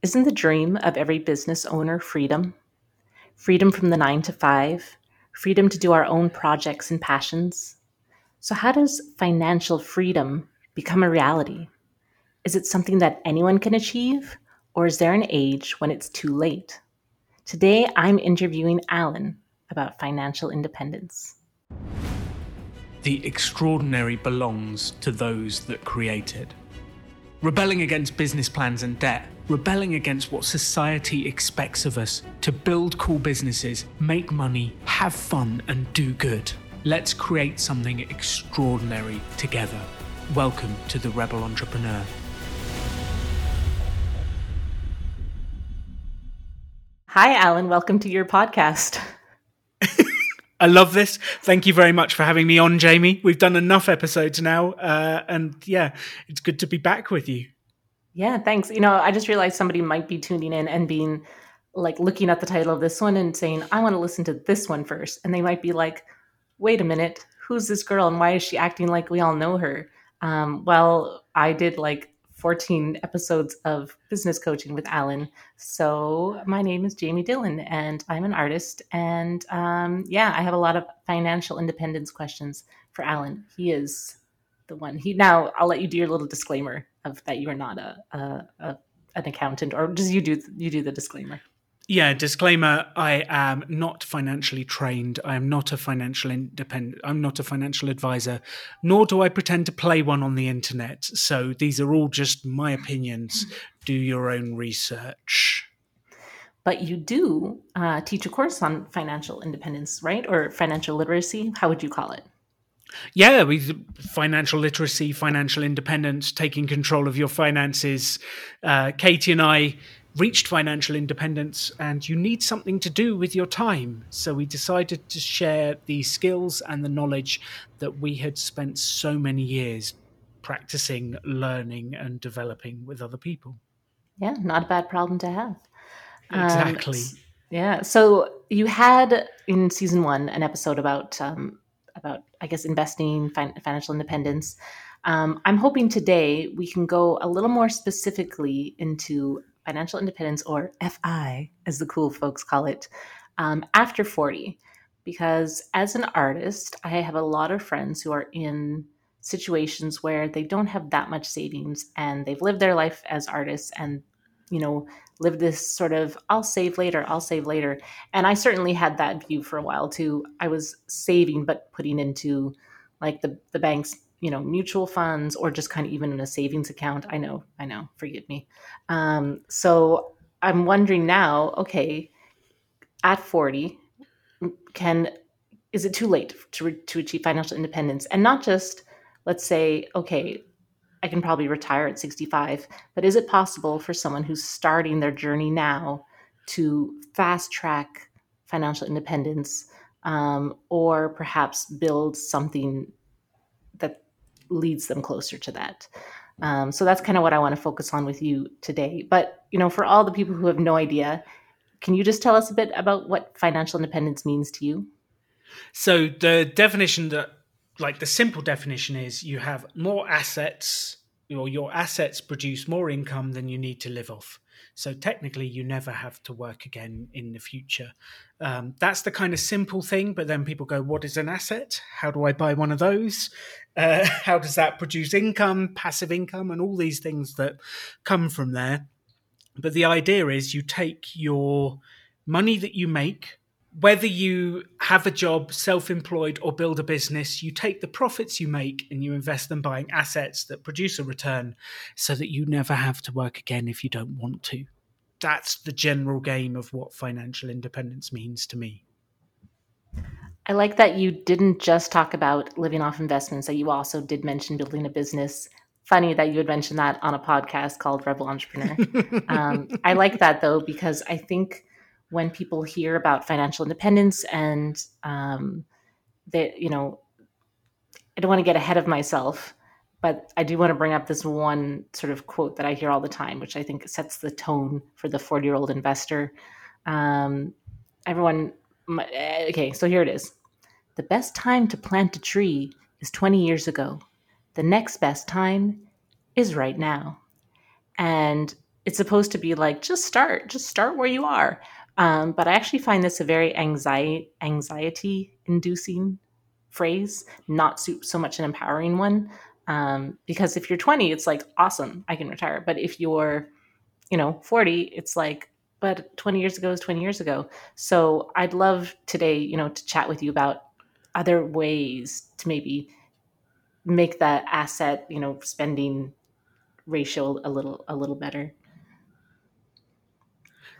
Isn't the dream of every business owner freedom? Freedom from the nine to five, freedom to do our own projects and passions. So, how does financial freedom become a reality? Is it something that anyone can achieve, or is there an age when it's too late? Today, I'm interviewing Alan about financial independence. The extraordinary belongs to those that create it. Rebelling against business plans and debt, rebelling against what society expects of us to build cool businesses, make money, have fun, and do good. Let's create something extraordinary together. Welcome to the Rebel Entrepreneur. Hi, Alan. Welcome to your podcast. I love this. Thank you very much for having me on, Jamie. We've done enough episodes now, uh, and yeah, it's good to be back with you. Yeah, thanks. You know, I just realized somebody might be tuning in and being like looking at the title of this one and saying, I want to listen to this one first. And they might be like, wait a minute, who's this girl and why is she acting like we all know her? Um, well, I did like 14 episodes of business coaching with Alan. So, my name is Jamie Dillon, and I'm an artist. And um, yeah, I have a lot of financial independence questions for Alan. He is the one. He now I'll let you do your little disclaimer of that you are not a, a, a an accountant, or does you do you do the disclaimer? Yeah, disclaimer, I am not financially trained. I am not a financial independent I'm not a financial advisor, nor do I pretend to play one on the internet. So these are all just my opinions. Do your own research. But you do uh, teach a course on financial independence, right? Or financial literacy. How would you call it? Yeah, with financial literacy, financial independence, taking control of your finances. Uh, Katie and I reached financial independence and you need something to do with your time. So we decided to share the skills and the knowledge that we had spent so many years practicing, learning, and developing with other people. Yeah, not a bad problem to have. Exactly. Um, yeah. So you had in season one an episode about um, about I guess investing, fin- financial independence. Um, I'm hoping today we can go a little more specifically into financial independence, or FI, as the cool folks call it, um, after 40. Because as an artist, I have a lot of friends who are in situations where they don't have that much savings and they've lived their life as artists and, you know, lived this sort of, I'll save later, I'll save later. And I certainly had that view for a while too. I was saving, but putting into like the, the bank's you know mutual funds or just kind of even in a savings account i know i know forgive me um, so i'm wondering now okay at 40 can is it too late to, to achieve financial independence and not just let's say okay i can probably retire at 65 but is it possible for someone who's starting their journey now to fast track financial independence um, or perhaps build something that leads them closer to that. Um, so that's kind of what I want to focus on with you today. But you know, for all the people who have no idea, can you just tell us a bit about what financial independence means to you? So the definition that, like the simple definition, is you have more assets, or your assets produce more income than you need to live off. So technically, you never have to work again in the future. Um, that's the kind of simple thing. But then people go, "What is an asset? How do I buy one of those? Uh, how does that produce income, passive income, and all these things that come from there?" But the idea is, you take your money that you make whether you have a job, self employed, or build a business, you take the profits you make and you invest them buying assets that produce a return so that you never have to work again if you don't want to. That's the general game of what financial independence means to me. I like that you didn't just talk about living off investments, that you also did mention building a business. Funny that you would mention that on a podcast called Rebel Entrepreneur. um, I like that though, because I think when people hear about financial independence and um, that you know i don't want to get ahead of myself but i do want to bring up this one sort of quote that i hear all the time which i think sets the tone for the 40 year old investor. Um, everyone eh, okay so here it is. The best time to plant a tree is 20 years ago. The next best time is right now. And it's supposed to be like just start, just start where you are. Um, but I actually find this a very anxiety anxiety inducing phrase, not so, so much an empowering one. Um, because if you're 20, it's like awesome, I can retire. But if you're, you know, 40, it's like, but 20 years ago is 20 years ago. So I'd love today, you know, to chat with you about other ways to maybe make that asset, you know, spending ratio a little a little better.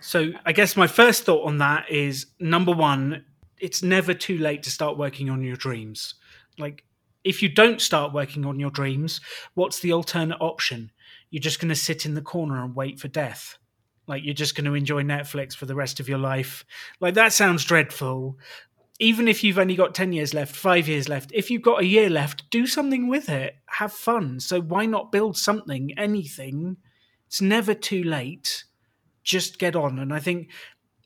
So I guess my first thought on that is number one, it's never too late to start working on your dreams. Like if you don't start working on your dreams, what's the alternate option? You're just going to sit in the corner and wait for death. Like you're just going to enjoy Netflix for the rest of your life. Like that sounds dreadful. Even if you've only got 10 years left, five years left, if you've got a year left, do something with it. Have fun. So why not build something, anything? It's never too late. Just get on. And I think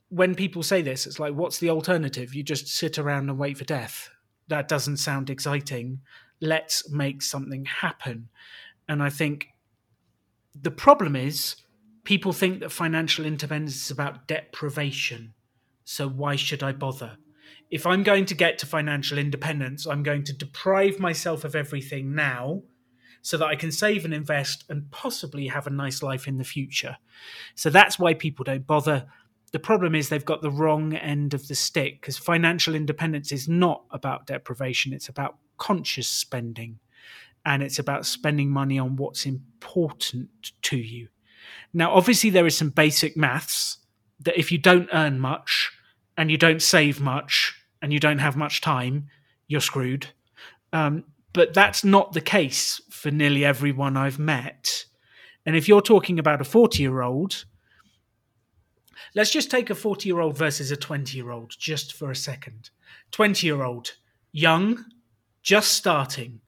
when people say this, it's like, what's the alternative? You just sit around and wait for death. That doesn't sound exciting. Let's make something happen. And I think the problem is people think that financial independence is about deprivation. So why should I bother? If I'm going to get to financial independence, I'm going to deprive myself of everything now so that I can save and invest and possibly have a nice life in the future. So that's why people don't bother. The problem is they've got the wrong end of the stick because financial independence is not about deprivation, it's about conscious spending and it's about spending money on what's important to you. Now, obviously, there is some basic maths that if you don't earn much and you don't save much and you don't have much time, you're screwed. Um, but that's not the case for nearly everyone I've met. And if you're talking about a 40 year old, let's just take a 40 year old versus a 20 year old just for a second. 20 year old, young, just starting,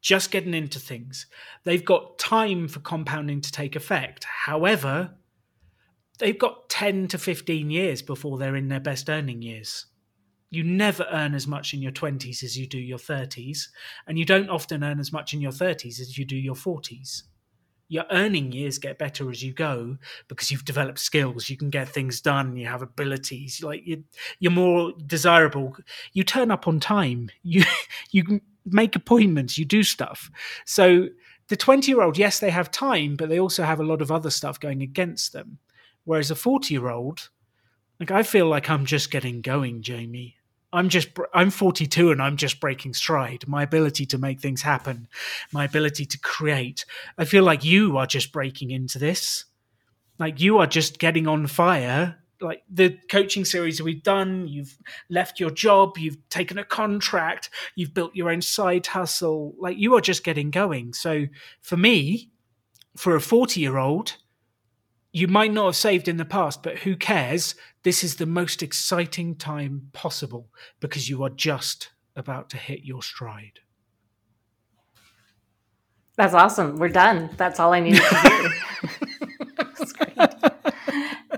just getting into things. They've got time for compounding to take effect. However, they've got 10 to 15 years before they're in their best earning years. You never earn as much in your 20s as you do your 30s, and you don't often earn as much in your 30s as you do your 40s. Your earning years get better as you go because you've developed skills, you can get things done, you have abilities, like you, you're more desirable. You turn up on time. You you make appointments, you do stuff. So the 20 year old, yes, they have time, but they also have a lot of other stuff going against them. Whereas a 40 year old, like I feel like I'm just getting going, Jamie. I'm just I'm 42 and I'm just breaking stride. My ability to make things happen, my ability to create. I feel like you are just breaking into this. Like you are just getting on fire like the coaching series we've done you've left your job you've taken a contract you've built your own side hustle like you are just getting going so for me for a 40 year old you might not have saved in the past but who cares this is the most exciting time possible because you are just about to hit your stride that's awesome we're done that's all i needed to hear that's great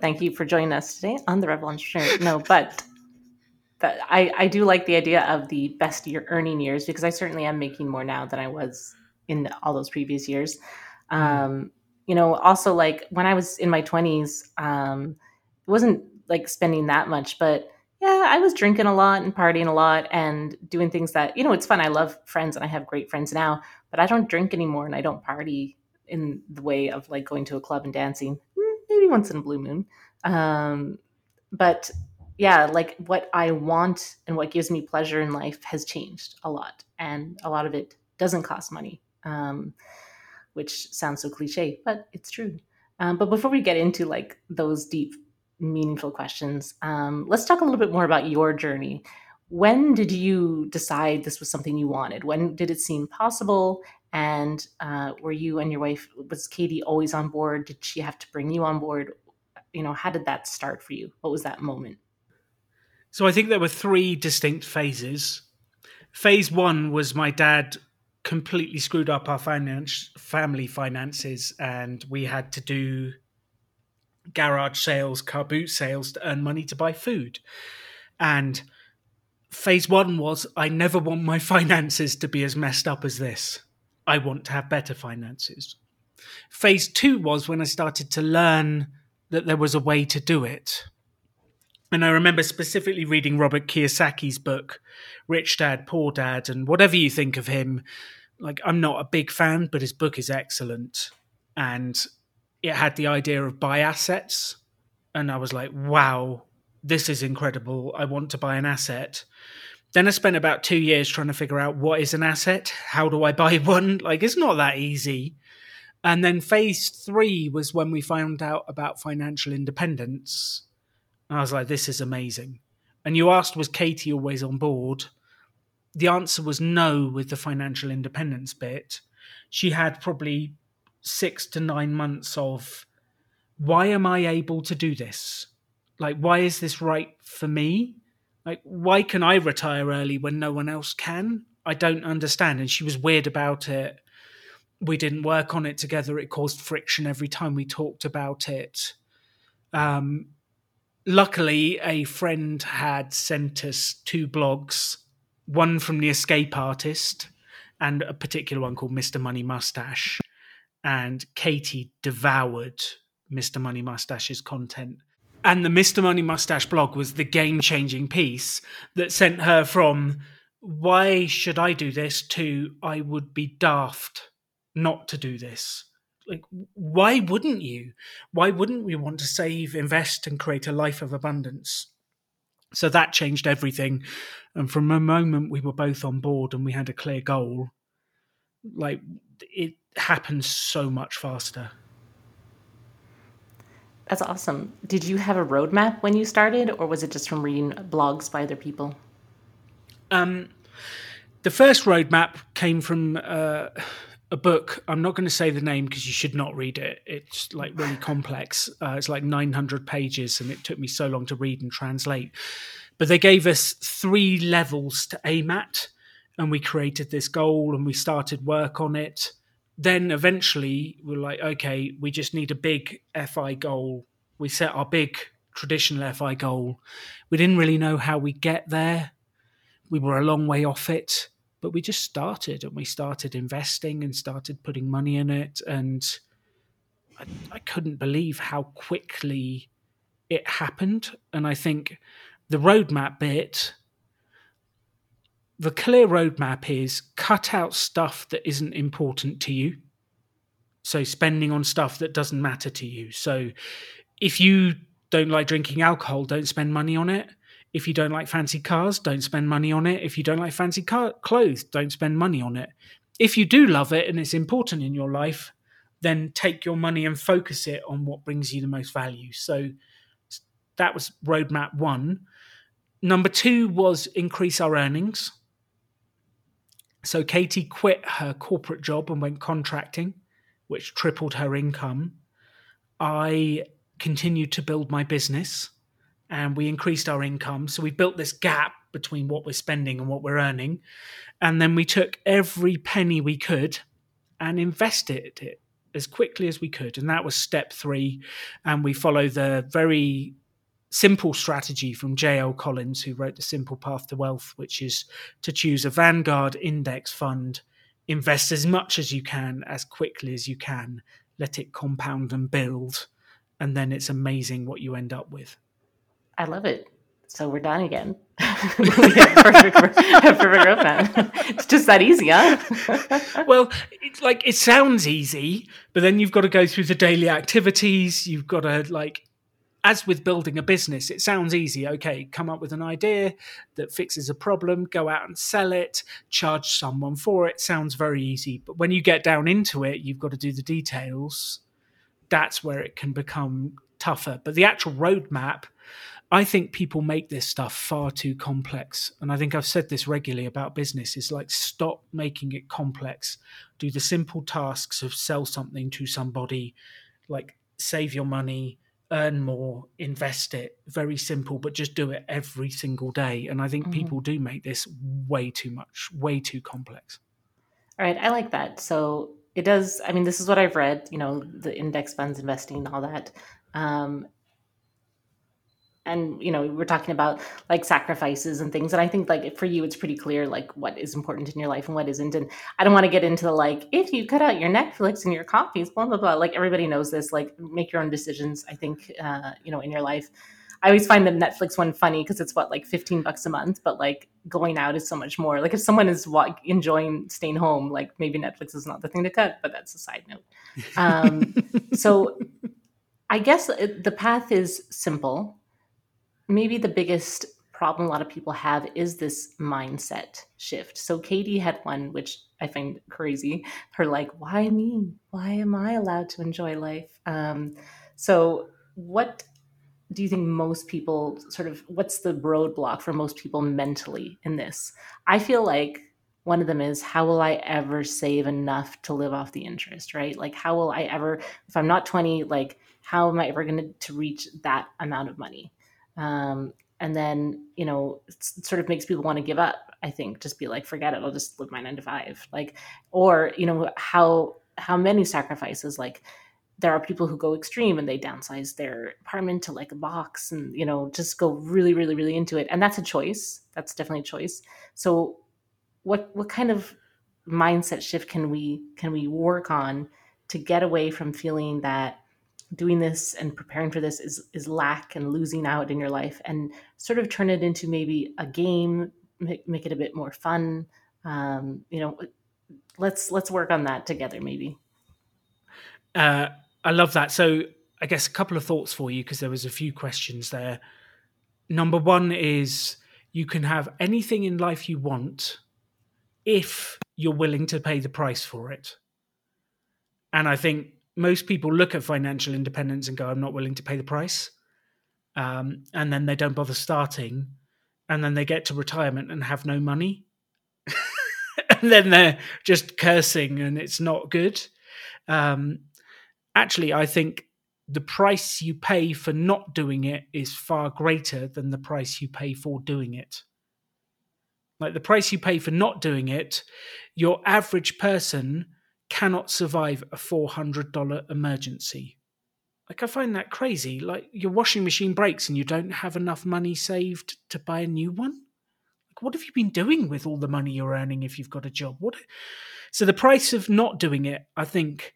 Thank you for joining us today on the Rebel Entrepreneur. No, but that I, I do like the idea of the best year earning years because I certainly am making more now than I was in all those previous years. Mm-hmm. Um, you know, also like when I was in my twenties, um, it wasn't like spending that much, but yeah, I was drinking a lot and partying a lot and doing things that, you know, it's fun. I love friends and I have great friends now, but I don't drink anymore and I don't party in the way of like going to a club and dancing maybe once in a blue moon. Um, but yeah, like what I want and what gives me pleasure in life has changed a lot, and a lot of it doesn't cost money, um, which sounds so cliche, but it's true. Um, but before we get into like those deep, meaningful questions, um, let's talk a little bit more about your journey. When did you decide this was something you wanted? When did it seem possible? And uh, were you and your wife, was Katie always on board? Did she have to bring you on board? You know, how did that start for you? What was that moment? So I think there were three distinct phases. Phase one was my dad completely screwed up our finance, family finances, and we had to do garage sales, car boot sales to earn money to buy food. And phase one was I never want my finances to be as messed up as this. I want to have better finances. Phase two was when I started to learn that there was a way to do it. And I remember specifically reading Robert Kiyosaki's book, Rich Dad, Poor Dad, and whatever you think of him, like I'm not a big fan, but his book is excellent. And it had the idea of buy assets. And I was like, wow, this is incredible. I want to buy an asset. Then I spent about two years trying to figure out what is an asset? How do I buy one? Like, it's not that easy. And then phase three was when we found out about financial independence. And I was like, this is amazing. And you asked, was Katie always on board? The answer was no with the financial independence bit. She had probably six to nine months of, why am I able to do this? Like, why is this right for me? Like, why can I retire early when no one else can? I don't understand. And she was weird about it. We didn't work on it together. It caused friction every time we talked about it. Um, luckily, a friend had sent us two blogs one from the escape artist and a particular one called Mr. Money Mustache. And Katie devoured Mr. Money Mustache's content and the Mr. Money Mustache blog was the game changing piece that sent her from why should I do this to I would be daft not to do this. Like, why wouldn't you? Why wouldn't we want to save, invest, and create a life of abundance? So that changed everything. And from a moment we were both on board and we had a clear goal, like, it happened so much faster. That's awesome. Did you have a roadmap when you started, or was it just from reading blogs by other people? Um, the first roadmap came from uh, a book. I'm not going to say the name because you should not read it. It's like really complex. Uh, it's like 900 pages, and it took me so long to read and translate. But they gave us three levels to aim at, and we created this goal and we started work on it then eventually we're like, okay, we just need a big FI goal. We set our big traditional FI goal. We didn't really know how we get there. We were a long way off it, but we just started and we started investing and started putting money in it. And I, I couldn't believe how quickly it happened. And I think the roadmap bit the clear roadmap is cut out stuff that isn't important to you. So, spending on stuff that doesn't matter to you. So, if you don't like drinking alcohol, don't spend money on it. If you don't like fancy cars, don't spend money on it. If you don't like fancy car- clothes, don't spend money on it. If you do love it and it's important in your life, then take your money and focus it on what brings you the most value. So that was roadmap one. Number two was increase our earnings. So Katie quit her corporate job and went contracting, which tripled her income. I continued to build my business and we increased our income. So we built this gap between what we're spending and what we're earning. And then we took every penny we could and invested it as quickly as we could. And that was step three. And we follow the very simple strategy from J.L. Collins, who wrote The Simple Path to Wealth, which is to choose a Vanguard index fund, invest as much as you can, as quickly as you can, let it compound and build, and then it's amazing what you end up with. I love it. So we're done again. perfect, perfect roadmap. It's just that easy, huh? well, it's like it sounds easy, but then you've got to go through the daily activities. You've got to like as with building a business, it sounds easy. Okay, come up with an idea that fixes a problem, go out and sell it, charge someone for it. Sounds very easy. But when you get down into it, you've got to do the details. That's where it can become tougher. But the actual roadmap, I think people make this stuff far too complex. And I think I've said this regularly about business is like stop making it complex. Do the simple tasks of sell something to somebody, like save your money earn more, invest it. Very simple, but just do it every single day. And I think mm-hmm. people do make this way too much, way too complex. All right, I like that. So it does. I mean, this is what I've read. You know, the index funds, investing, all that. Um, and you know we're talking about like sacrifices and things and i think like for you it's pretty clear like what is important in your life and what isn't and i don't want to get into the like if you cut out your netflix and your coffees blah blah blah like everybody knows this like make your own decisions i think uh, you know in your life. I always find the netflix one funny because it's what like 15 bucks a month but like going out is so much more like if someone is enjoying staying home like maybe netflix is not the thing to cut but that's a side note. Um, so i guess the path is simple maybe the biggest problem a lot of people have is this mindset shift. So Katie had one, which I find crazy. Her like, why me? Why am I allowed to enjoy life? Um, so what do you think most people sort of what's the roadblock for most people mentally in this? I feel like one of them is how will I ever save enough to live off the interest, right? Like how will I ever if I'm not 20, like how am I ever going to reach that amount of money? Um, and then, you know, it sort of makes people want to give up, I think, just be like, forget it, I'll just live my nine to five. Like, or, you know, how, how many sacrifices, like, there are people who go extreme and they downsize their apartment to like a box and you know just go really really really into it. And that's a choice. That's definitely a choice. So what what kind of mindset shift can we can we work on to get away from feeling that doing this and preparing for this is is lack and losing out in your life and sort of turn it into maybe a game make, make it a bit more fun. Um, you know let's let's work on that together maybe. Uh, i love that. So i guess a couple of thoughts for you because there was a few questions there. Number one is you can have anything in life you want if you're willing to pay the price for it. And i think most people look at financial independence and go, I'm not willing to pay the price. Um, and then they don't bother starting. And then they get to retirement and have no money. and then they're just cursing and it's not good. Um, actually, I think the price you pay for not doing it is far greater than the price you pay for doing it. Like the price you pay for not doing it, your average person cannot survive a $400 emergency. Like, I find that crazy. Like, your washing machine breaks and you don't have enough money saved to buy a new one? Like, what have you been doing with all the money you're earning if you've got a job? What? So, the price of not doing it, I think,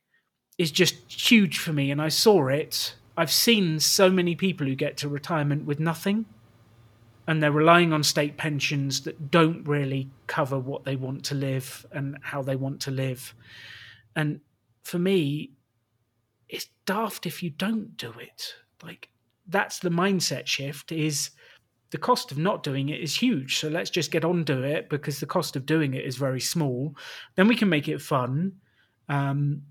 is just huge for me. And I saw it. I've seen so many people who get to retirement with nothing and they're relying on state pensions that don't really cover what they want to live and how they want to live. And for me, it's daft if you don't do it. Like that's the mindset shift is the cost of not doing it is huge. So let's just get on to it because the cost of doing it is very small. Then we can make it fun. Um,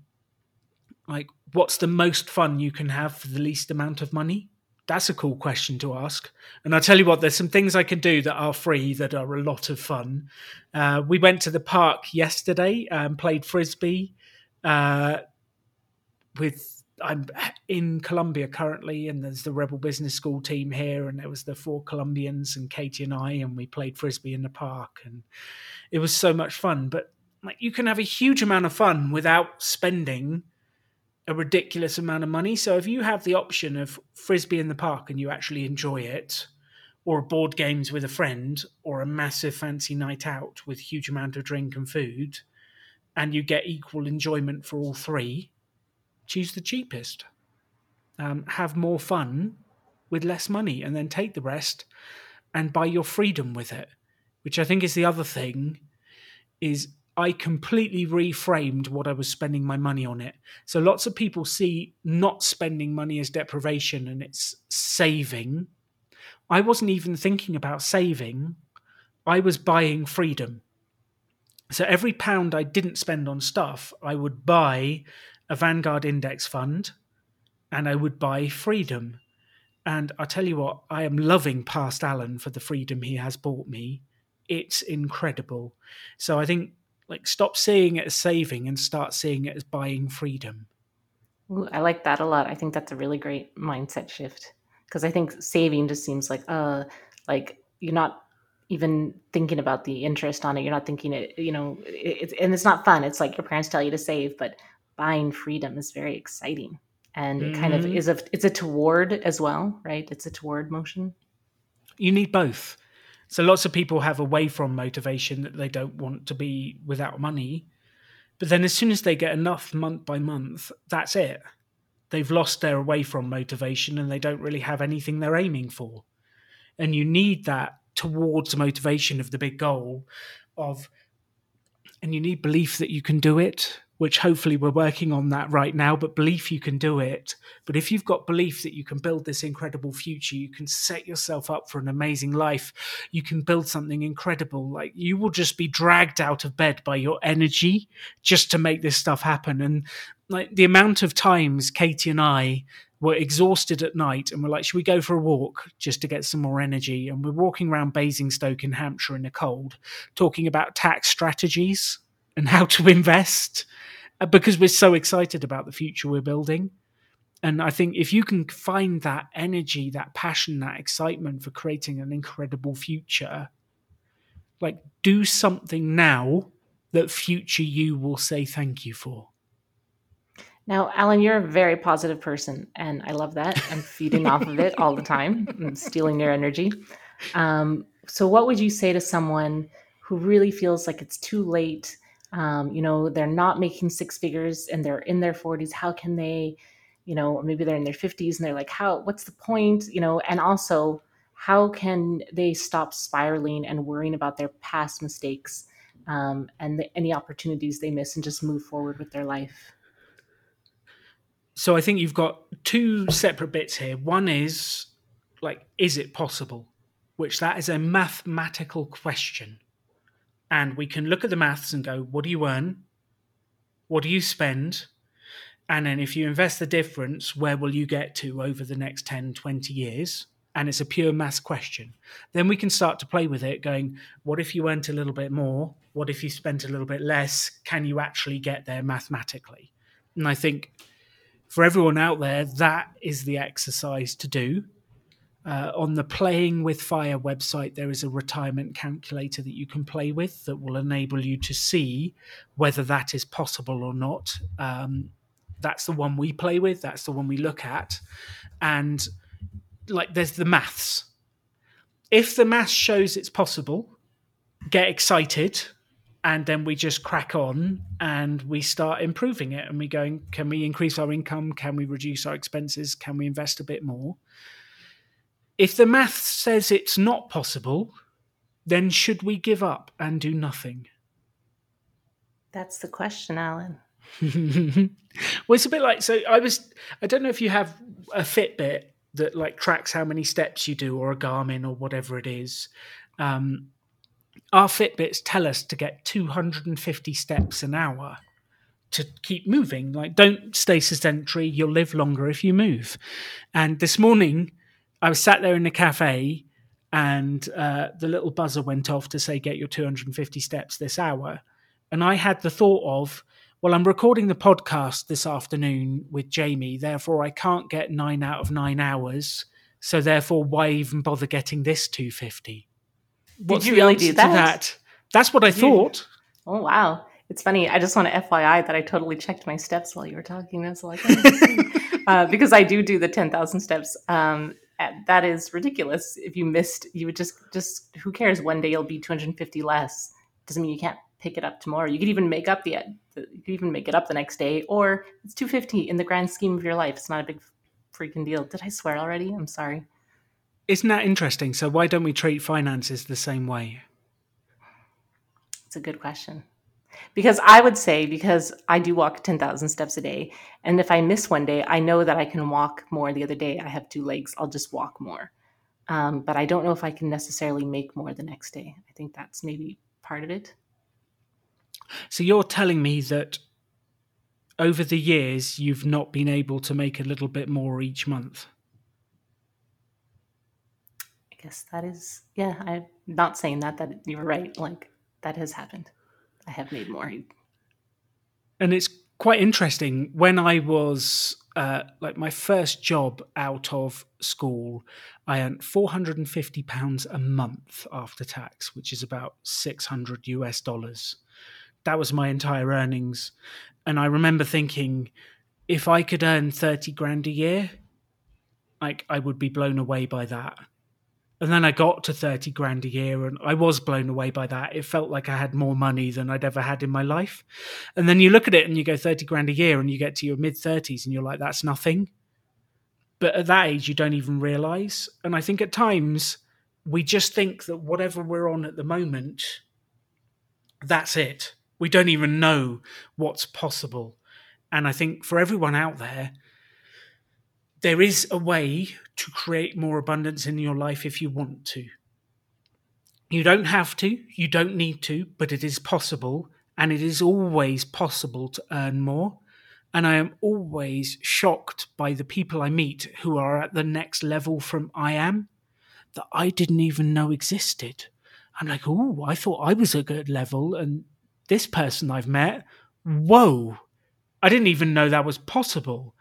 like, what's the most fun you can have for the least amount of money? That's a cool question to ask. And I'll tell you what, there's some things I can do that are free that are a lot of fun. Uh, we went to the park yesterday and played frisbee uh, with I'm in Colombia currently, and there's the Rebel Business School team here, and there was the four Colombians and Katie and I, and we played frisbee in the park, and it was so much fun. But like, you can have a huge amount of fun without spending a ridiculous amount of money. So if you have the option of frisbee in the park and you actually enjoy it, or board games with a friend, or a massive fancy night out with huge amount of drink and food, and you get equal enjoyment for all three, choose the cheapest. Um, have more fun with less money, and then take the rest and buy your freedom with it. Which I think is the other thing. Is I completely reframed what I was spending my money on it. So lots of people see not spending money as deprivation and it's saving. I wasn't even thinking about saving. I was buying freedom. So every pound I didn't spend on stuff, I would buy a Vanguard index fund and I would buy freedom. And I tell you what, I am loving past Alan for the freedom he has bought me. It's incredible. So I think like stop seeing it as saving and start seeing it as buying freedom. Ooh, I like that a lot. I think that's a really great mindset shift because I think saving just seems like uh like you're not even thinking about the interest on it. You're not thinking it, you know, it, and it's not fun. It's like your parents tell you to save, but buying freedom is very exciting. and it kind of Mhm. is a it's a toward as well, right? It's a toward motion. You need both. So lots of people have away from motivation that they don't want to be without money. But then as soon as they get enough month by month, that's it. They've lost their away from motivation and they don't really have anything they're aiming for. And you need that towards the motivation of the big goal of and you need belief that you can do it, which hopefully we're working on that right now, but belief you can do it. But if you've got belief that you can build this incredible future, you can set yourself up for an amazing life, you can build something incredible. Like you will just be dragged out of bed by your energy just to make this stuff happen. And like the amount of times Katie and I were exhausted at night and we're like, should we go for a walk just to get some more energy? And we're walking around Basingstoke in Hampshire in the cold, talking about tax strategies and how to invest uh, because we're so excited about the future we're building. And I think if you can find that energy, that passion, that excitement for creating an incredible future, like do something now that future you will say thank you for. Now, Alan, you're a very positive person, and I love that. I'm feeding off of it all the time. I'm stealing your energy. Um, so, what would you say to someone who really feels like it's too late? Um, you know, they're not making six figures and they're in their 40s. How can they, you know, or maybe they're in their 50s and they're like, how, what's the point? You know, and also, how can they stop spiraling and worrying about their past mistakes um, and the, any opportunities they miss and just move forward with their life? So I think you've got two separate bits here. One is like, is it possible? Which that is a mathematical question. And we can look at the maths and go, what do you earn? What do you spend? And then if you invest the difference, where will you get to over the next 10, 20 years? And it's a pure maths question. Then we can start to play with it, going, what if you earned a little bit more? What if you spent a little bit less? Can you actually get there mathematically? And I think for everyone out there, that is the exercise to do. Uh, on the Playing with Fire website, there is a retirement calculator that you can play with that will enable you to see whether that is possible or not. Um, that's the one we play with, that's the one we look at. And like, there's the maths. If the maths shows it's possible, get excited and then we just crack on and we start improving it and we going can we increase our income? Can we reduce our expenses? Can we invest a bit more? If the math says it's not possible then should we give up and do nothing? That's the question, Alan. well it's a bit like so i was i don't know if you have a fitbit that like tracks how many steps you do or a garmin or whatever it is. Um, our Fitbits tell us to get 250 steps an hour to keep moving. Like, don't stay sedentary. You'll live longer if you move. And this morning, I was sat there in the cafe, and uh, the little buzzer went off to say, "Get your 250 steps this hour." And I had the thought of, well, I'm recording the podcast this afternoon with Jamie, therefore I can't get nine out of nine hours. So therefore, why even bother getting this 250? What's you the really do to that? That's what I you- thought. Oh wow, it's funny. I just want to FYI that I totally checked my steps while you were talking. That's like oh, uh, because I do do the ten thousand steps. Um, that is ridiculous. If you missed, you would just just who cares? One day you'll be two hundred and fifty less. Doesn't mean you can't pick it up tomorrow. You could even make up the you could even make it up the next day, or it's two fifty in the grand scheme of your life. It's not a big freaking deal. Did I swear already? I'm sorry. Isn't that interesting? So why don't we treat finances the same way? It's a good question. Because I would say, because I do walk 10,000 steps a day, and if I miss one day, I know that I can walk more the other day. I have two legs, I'll just walk more. Um, but I don't know if I can necessarily make more the next day. I think that's maybe part of it. So you're telling me that over the years you've not been able to make a little bit more each month. Guess that is, yeah, I'm not saying that, that you're right. Like, that has happened. I have made more. And it's quite interesting. When I was uh, like my first job out of school, I earned four hundred and fifty pounds a month after tax, which is about six hundred US dollars. That was my entire earnings, and I remember thinking, if I could earn 30 grand a year, like I would be blown away by that. And then I got to 30 grand a year and I was blown away by that. It felt like I had more money than I'd ever had in my life. And then you look at it and you go 30 grand a year and you get to your mid 30s and you're like, that's nothing. But at that age, you don't even realize. And I think at times we just think that whatever we're on at the moment, that's it. We don't even know what's possible. And I think for everyone out there, there is a way to create more abundance in your life if you want to. You don't have to, you don't need to, but it is possible, and it is always possible to earn more. And I am always shocked by the people I meet who are at the next level from I am that I didn't even know existed. I'm like, oh, I thought I was a good level, and this person I've met, whoa, I didn't even know that was possible.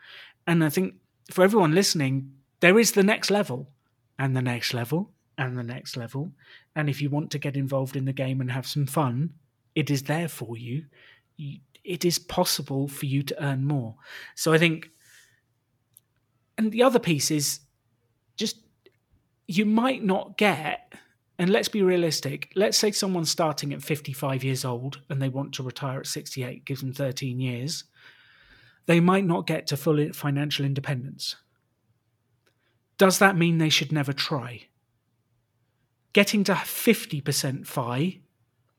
And I think for everyone listening, there is the next level and the next level and the next level. And if you want to get involved in the game and have some fun, it is there for you. It is possible for you to earn more. So I think, and the other piece is just you might not get, and let's be realistic, let's say someone's starting at 55 years old and they want to retire at 68, gives them 13 years they might not get to full financial independence. Does that mean they should never try? Getting to 50% FI,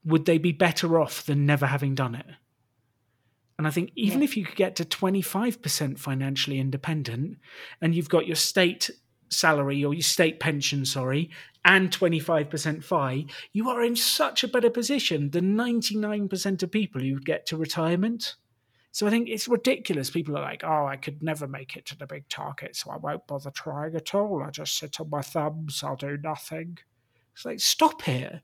would they be better off than never having done it? And I think even yeah. if you could get to 25% financially independent and you've got your state salary or your state pension, sorry, and 25% FI, you are in such a better position than 99% of people who get to retirement. So I think it's ridiculous. People are like, oh, I could never make it to the big target, so I won't bother trying at all. I just sit on my thumbs, I'll do nothing. It's like, stop here.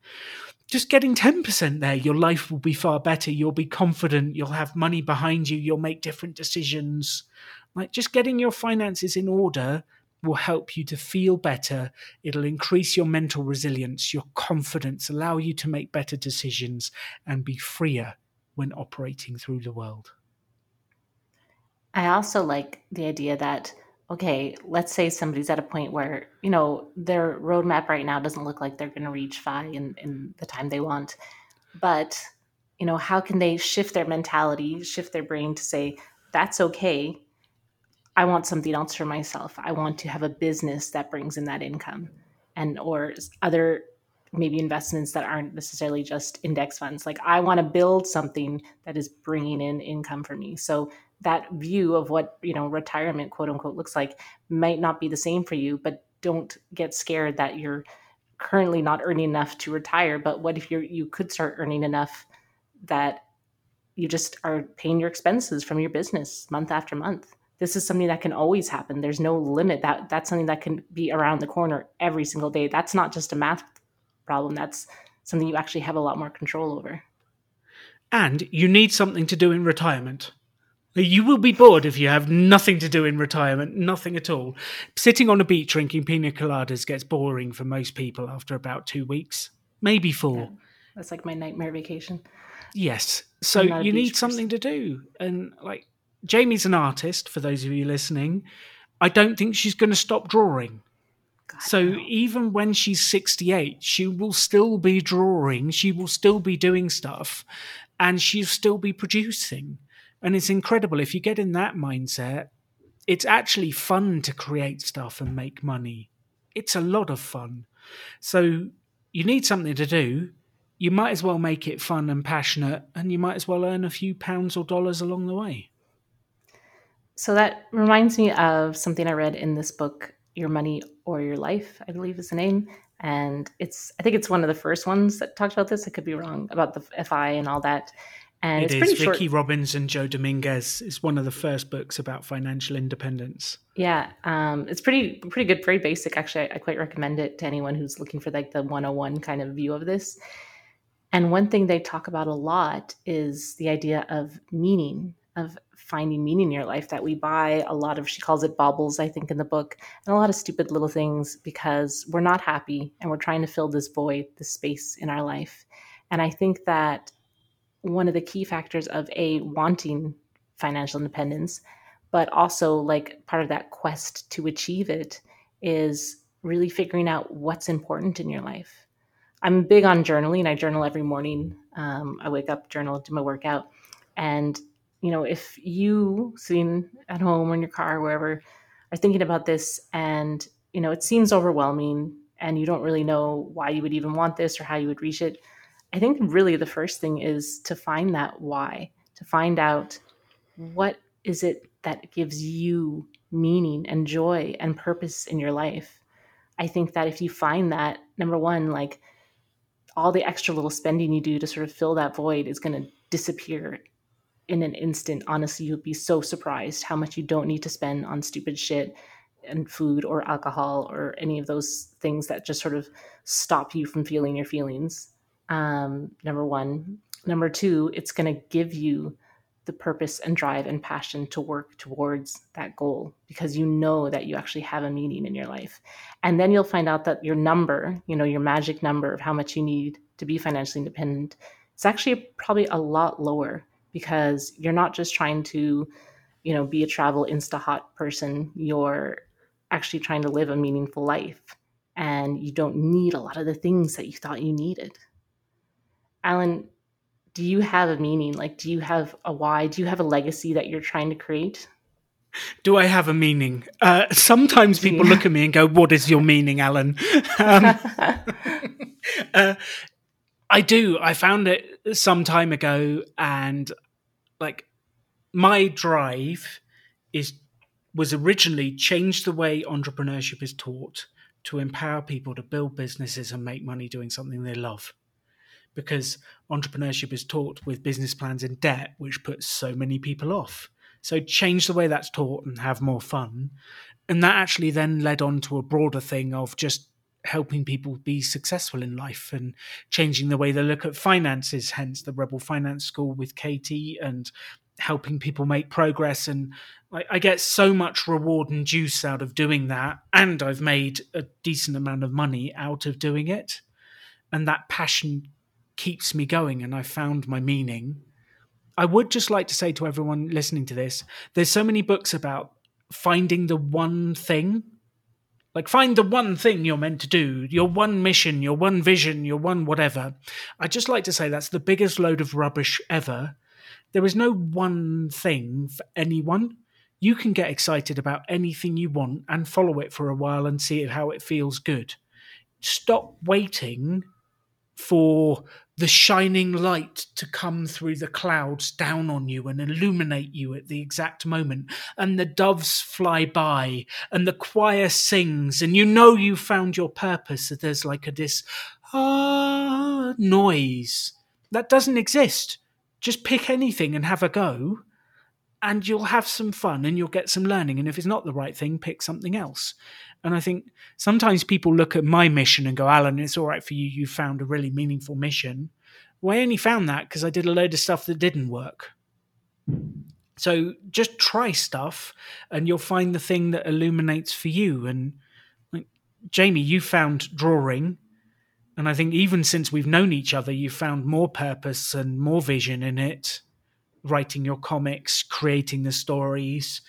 Just getting 10% there, your life will be far better. You'll be confident. You'll have money behind you. You'll make different decisions. Like, just getting your finances in order will help you to feel better. It'll increase your mental resilience, your confidence, allow you to make better decisions, and be freer when operating through the world. I also like the idea that okay, let's say somebody's at a point where you know their roadmap right now doesn't look like they're going to reach FI in in the time they want, but you know how can they shift their mentality, shift their brain to say that's okay. I want something else for myself. I want to have a business that brings in that income, and or other maybe investments that aren't necessarily just index funds. Like I want to build something that is bringing in income for me. So that view of what you know retirement quote unquote looks like might not be the same for you but don't get scared that you're currently not earning enough to retire. But what if you you could start earning enough that you just are paying your expenses from your business month after month? This is something that can always happen. There's no limit. That that's something that can be around the corner every single day. That's not just a math problem. That's something you actually have a lot more control over. And you need something to do in retirement you will be bored if you have nothing to do in retirement, nothing at all. Sitting on a beach drinking pina coladas gets boring for most people after about two weeks, maybe four. Yeah, that's like my nightmare vacation. Yes. So you need something to do. And like Jamie's an artist, for those of you listening. I don't think she's going to stop drawing. God, so no. even when she's 68, she will still be drawing, she will still be doing stuff, and she'll still be producing. And it's incredible. If you get in that mindset, it's actually fun to create stuff and make money. It's a lot of fun. So you need something to do. You might as well make it fun and passionate, and you might as well earn a few pounds or dollars along the way. So that reminds me of something I read in this book, Your Money or Your Life, I believe is the name. And it's, I think it's one of the first ones that talked about this. I could be wrong about the FI and all that. And it it's is. Short. Robbins and Joe Dominguez is one of the first books about financial independence. Yeah, um, it's pretty pretty good, very basic. Actually, I, I quite recommend it to anyone who's looking for like the 101 kind of view of this. And one thing they talk about a lot is the idea of meaning, of finding meaning in your life. That we buy a lot of, she calls it baubles, I think, in the book, and a lot of stupid little things because we're not happy and we're trying to fill this void, this space in our life. And I think that one of the key factors of a wanting financial independence but also like part of that quest to achieve it is really figuring out what's important in your life. I'm big on journaling. I journal every morning. Um, I wake up, journal, do my workout. And, you know, if you sitting at home or in your car, or wherever, are thinking about this and, you know, it seems overwhelming and you don't really know why you would even want this or how you would reach it, I think really the first thing is to find that why, to find out what is it that gives you meaning and joy and purpose in your life. I think that if you find that, number one, like all the extra little spending you do to sort of fill that void is going to disappear in an instant. Honestly, you'd be so surprised how much you don't need to spend on stupid shit and food or alcohol or any of those things that just sort of stop you from feeling your feelings. Um, number one. Number two, it's going to give you the purpose and drive and passion to work towards that goal because you know that you actually have a meaning in your life. And then you'll find out that your number, you know, your magic number of how much you need to be financially independent, is actually probably a lot lower because you're not just trying to, you know, be a travel insta hot person. You're actually trying to live a meaningful life and you don't need a lot of the things that you thought you needed. Alan, do you have a meaning? Like, do you have a why? Do you have a legacy that you're trying to create? Do I have a meaning? Uh, sometimes people look at me and go, "What is your meaning, Alan?" Um, uh, I do. I found it some time ago, and like my drive is was originally changed the way entrepreneurship is taught to empower people to build businesses and make money doing something they love because entrepreneurship is taught with business plans in debt, which puts so many people off. So change the way that's taught and have more fun. And that actually then led on to a broader thing of just helping people be successful in life and changing the way they look at finances, hence the Rebel Finance School with Katie and helping people make progress. And I, I get so much reward and juice out of doing that. And I've made a decent amount of money out of doing it. And that passion keeps me going and I found my meaning. I would just like to say to everyone listening to this there's so many books about finding the one thing. Like, find the one thing you're meant to do, your one mission, your one vision, your one whatever. I'd just like to say that's the biggest load of rubbish ever. There is no one thing for anyone. You can get excited about anything you want and follow it for a while and see how it feels good. Stop waiting for the shining light to come through the clouds down on you and illuminate you at the exact moment. And the doves fly by and the choir sings, and you know you found your purpose. That there's like a this ah noise that doesn't exist. Just pick anything and have a go, and you'll have some fun and you'll get some learning. And if it's not the right thing, pick something else. And I think sometimes people look at my mission and go, Alan, it's all right for you. You found a really meaningful mission. Well, I only found that because I did a load of stuff that didn't work. So just try stuff and you'll find the thing that illuminates for you. And like, Jamie, you found drawing. And I think even since we've known each other, you've found more purpose and more vision in it, writing your comics, creating the stories.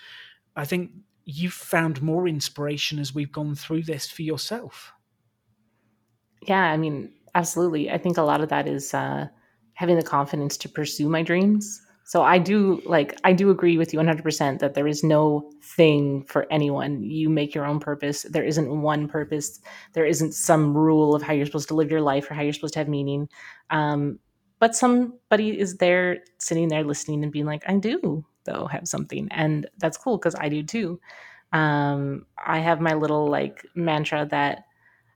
I think you've found more inspiration as we've gone through this for yourself. Yeah, I mean, absolutely. I think a lot of that is uh, having the confidence to pursue my dreams. So I do like I do agree with you 100% that there is no thing for anyone. You make your own purpose. There isn't one purpose. There isn't some rule of how you're supposed to live your life or how you're supposed to have meaning. Um, but somebody is there sitting there listening and being like, I do though have something and that's cool because i do too. Um, i have my little like mantra that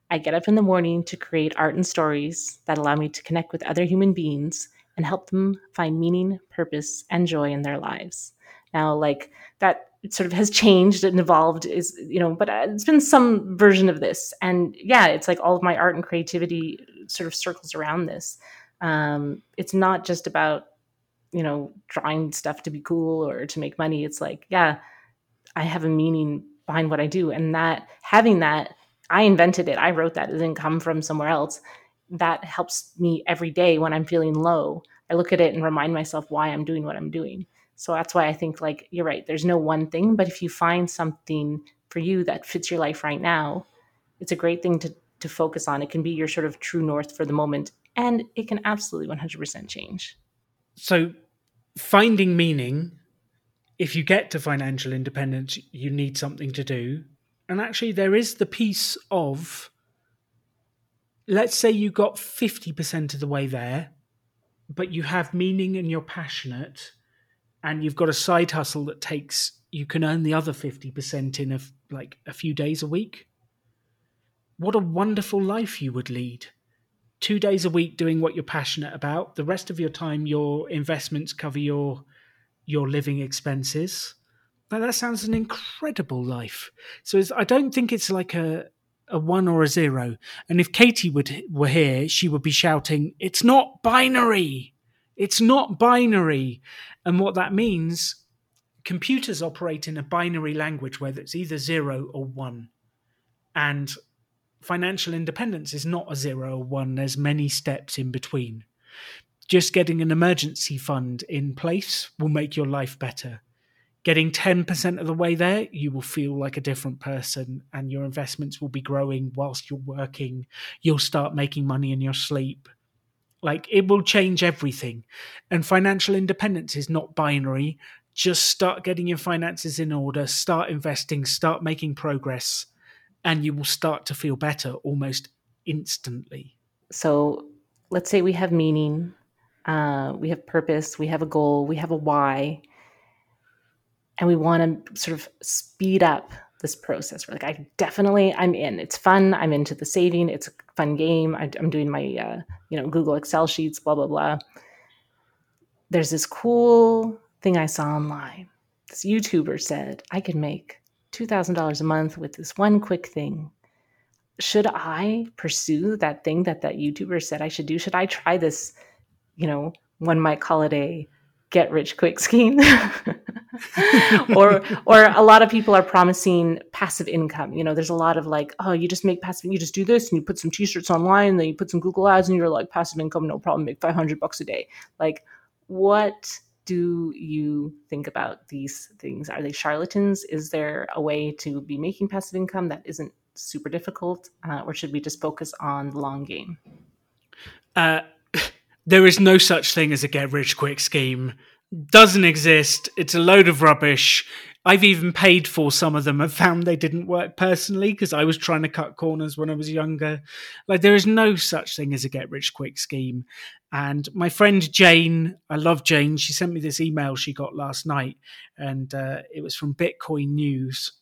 i get up in the morning to create art and stories that allow me to connect with other human beings and help them find meaning purpose and joy in their lives. Now like that sort of has changed and evolved is you know but uh, it's been some version of this and yeah it's like all of my art and creativity sort of circles around this. Um, it's not just about you know, drawing stuff to be cool or to make money. It's like, yeah, I have a meaning behind what I do. And that having that, I invented it. I wrote that. It didn't come from somewhere else. That helps me every day when I'm feeling low. I look at it and remind myself why I'm doing what I'm doing. So that's why I think like you're right. There's no one thing, but if you find something for you that fits your life right now, it's a great thing to to focus on. It can be your sort of true north for the moment, and it can absolutely 100% change. So, finding meaning, if you get to financial independence, you need something to do. And actually, there is the piece of let's say you got 50% of the way there, but you have meaning and you're passionate, and you've got a side hustle that takes you can earn the other 50% in a, like a few days a week what a wonderful life you would lead. Two days a week doing what you're passionate about. The rest of your time, your investments cover your your living expenses. Now that sounds an incredible life. So I don't think it's like a a one or a zero. And if Katie would were here, she would be shouting, "It's not binary. It's not binary." And what that means, computers operate in a binary language where it's either zero or one. And financial independence is not a zero or one, there's many steps in between. Just getting an emergency fund in place will make your life better. Getting 10% of the way there, you will feel like a different person and your investments will be growing whilst you're working. You'll start making money in your sleep. Like it will change everything. And financial independence is not binary. Just start getting your finances in order, start investing, start making progress and you will start to feel better almost instantly. So let's say we have meaning, uh, we have purpose, we have a goal, we have a why, and we want to sort of speed up this process. We're like, I definitely, I'm in. It's fun. I'm into the saving. It's a fun game. I, am doing my, uh, you know, Google Excel sheets, blah blah blah. There's this cool thing I saw online. This YouTuber said I could make $2,000 a month with this one quick thing. Should I pursue that thing that that YouTuber said I should do? Should I try this, you know, one might call it a get rich quick scheme? or or a lot of people are promising passive income. You know, there's a lot of like, oh, you just make passive, you just do this and you put some t-shirts online, and then you put some Google ads and you're like passive income, no problem, make 500 bucks a day. Like what do you think about these things? Are they charlatans? Is there a way to be making passive income that isn't super difficult, uh, or should we just focus on the long game? Uh, there is no such thing as a get rich quick scheme. Doesn't exist. It's a load of rubbish. I've even paid for some of them and found they didn't work personally because I was trying to cut corners when I was younger. Like, there is no such thing as a get rich quick scheme. And my friend Jane, I love Jane, she sent me this email she got last night, and uh, it was from Bitcoin News.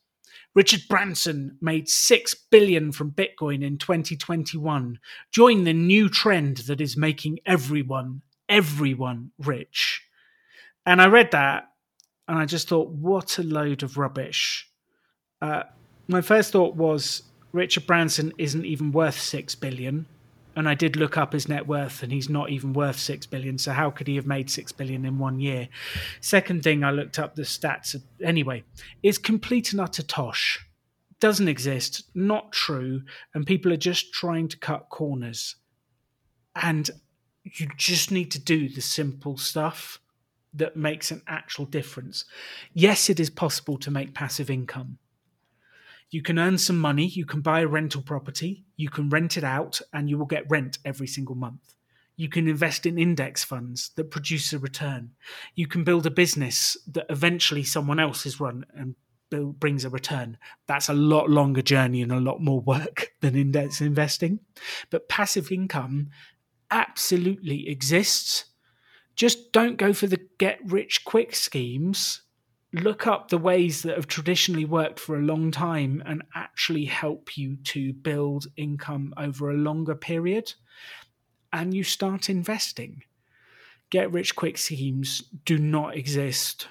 Richard Branson made 6 billion from Bitcoin in 2021. Join the new trend that is making everyone, everyone rich. And I read that and I just thought, what a load of rubbish. Uh, my first thought was Richard Branson isn't even worth six billion, and I did look up his net worth, and he's not even worth six billion. So how could he have made six billion in one year? Second thing, I looked up the stats. Anyway, it's complete and utter tosh. Doesn't exist, not true, and people are just trying to cut corners. And you just need to do the simple stuff that makes an actual difference. Yes, it is possible to make passive income. You can earn some money, you can buy a rental property, you can rent it out, and you will get rent every single month. You can invest in index funds that produce a return. You can build a business that eventually someone else has run and brings a return. That's a lot longer journey and a lot more work than index investing. But passive income absolutely exists just don't go for the get rich quick schemes. Look up the ways that have traditionally worked for a long time and actually help you to build income over a longer period. And you start investing. Get rich quick schemes do not exist.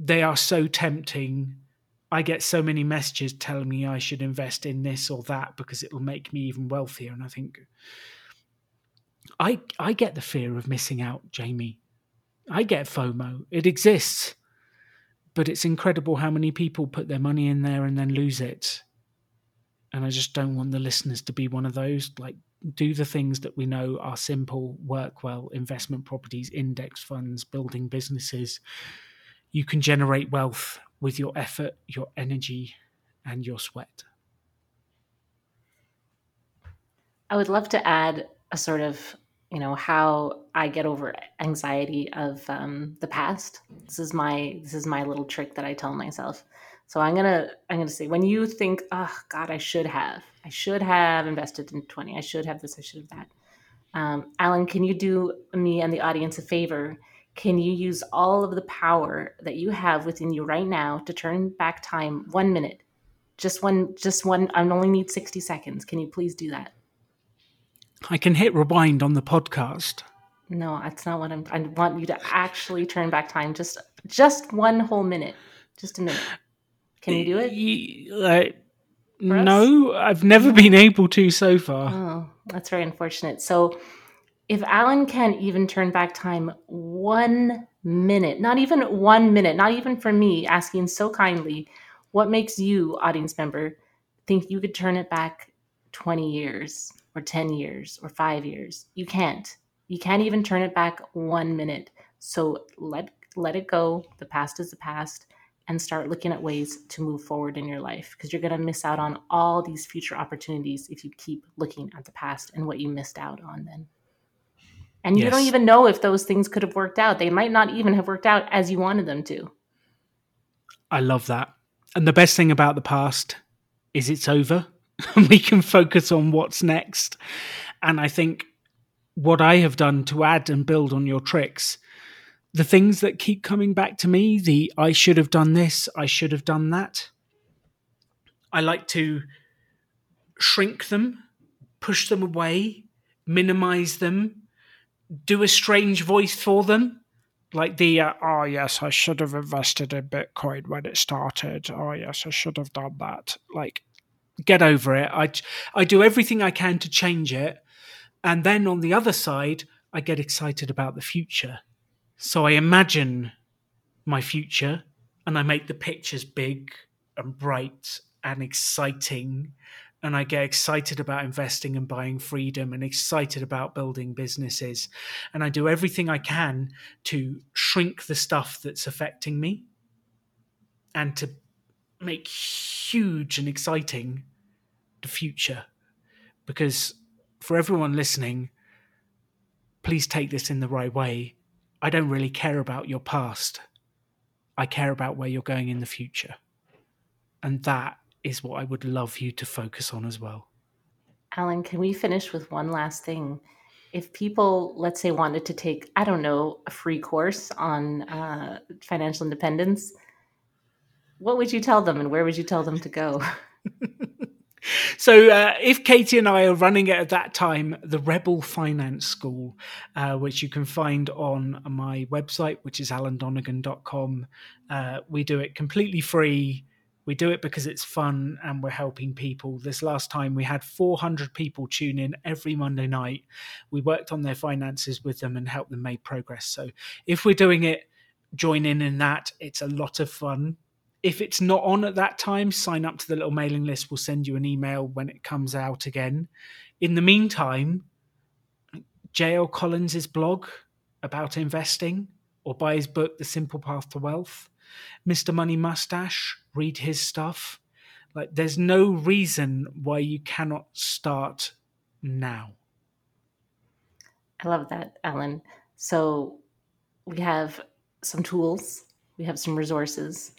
They are so tempting. I get so many messages telling me I should invest in this or that because it will make me even wealthier. And I think, I I get the fear of missing out, Jamie. I get FOMO. It exists. But it's incredible how many people put their money in there and then lose it. And I just don't want the listeners to be one of those. Like, do the things that we know are simple, work well investment properties, index funds, building businesses. you can generate wealth with your effort, your energy, and your sweat. I would love to add a sort of, you know, how I get over anxiety of um, the past. This is my this is my little trick that I tell myself. So I'm gonna I'm gonna say when you think, oh God, I should have, I should have invested in twenty, I should have this, I should have that. Um, Alan, can you do me and the audience a favor? Can you use all of the power that you have within you right now to turn back time one minute? Just one, just one. I only need 60 seconds. Can you please do that? I can hit rewind on the podcast. No, that's not what I'm. I want you to actually turn back time. Just, just one whole minute. Just a minute. Can you do it? Uh, no, I've never been able to so far. Oh, that's very unfortunate. So, if Alan can't even turn back time one minute, not even one minute, not even for me asking so kindly, what makes you, audience member, think you could turn it back 20 years or 10 years or five years? You can't. You can't even turn it back one minute. So let let it go. The past is the past and start looking at ways to move forward in your life because you're going to miss out on all these future opportunities if you keep looking at the past and what you missed out on then. And yes. you don't even know if those things could have worked out. They might not even have worked out as you wanted them to. I love that. And the best thing about the past is it's over. we can focus on what's next. And I think what I have done to add and build on your tricks the things that keep coming back to me the I should have done this, I should have done that. I like to shrink them, push them away, minimize them, do a strange voice for them. Like the, uh, oh, yes, I should have invested in Bitcoin when it started. Oh, yes, I should have done that. Like, get over it. I, I do everything I can to change it. And then on the other side, I get excited about the future so I imagine my future and I make the pictures big and bright and exciting. And I get excited about investing and buying freedom and excited about building businesses. And I do everything I can to shrink the stuff that's affecting me and to make huge and exciting the future. Because for everyone listening, please take this in the right way I don't really care about your past. I care about where you're going in the future. And that is what I would love you to focus on as well. Alan, can we finish with one last thing? If people, let's say, wanted to take, I don't know, a free course on uh, financial independence, what would you tell them and where would you tell them to go? So, uh, if Katie and I are running it at that time, the Rebel Finance School, uh, which you can find on my website, which is alandonegan.com, uh, we do it completely free. We do it because it's fun and we're helping people. This last time we had 400 people tune in every Monday night. We worked on their finances with them and helped them make progress. So, if we're doing it, join in in that. It's a lot of fun if it's not on at that time, sign up to the little mailing list. We'll send you an email when it comes out again. In the meantime, JL Collins' blog about investing or buy his book, The Simple Path to Wealth. Mr. Money Mustache, read his stuff. Like, there's no reason why you cannot start now. I love that, Alan. So, we have some tools, we have some resources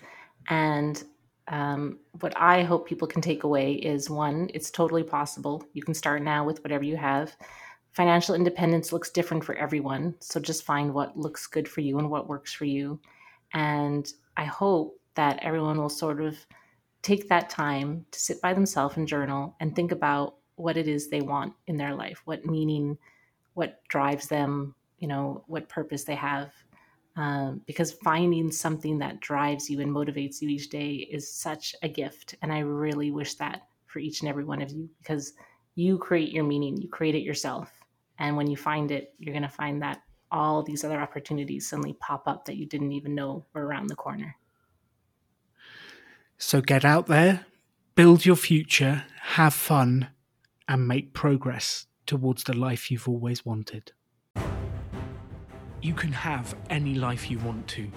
and um, what I hope people can take away is one, it's totally possible. You can start now with whatever you have. Financial independence looks different for everyone. So just find what looks good for you and what works for you. And I hope that everyone will sort of take that time to sit by themselves and journal and think about what it is they want in their life, what meaning, what drives them, you know, what purpose they have um, because finding something that drives you and motivates you each day is such a gift. And I really wish that for each and every one of you because you create your meaning, you create it yourself. And when you find it, you're going to find that all these other opportunities suddenly pop up that you didn't even know were around the corner. So get out there, build your future, have fun, and make progress towards the life you've always wanted. You can have any life you want to.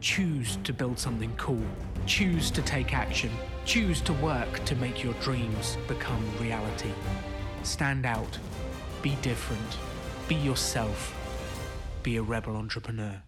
Choose to build something cool. Choose to take action. Choose to work to make your dreams become reality. Stand out. Be different. Be yourself. Be a rebel entrepreneur.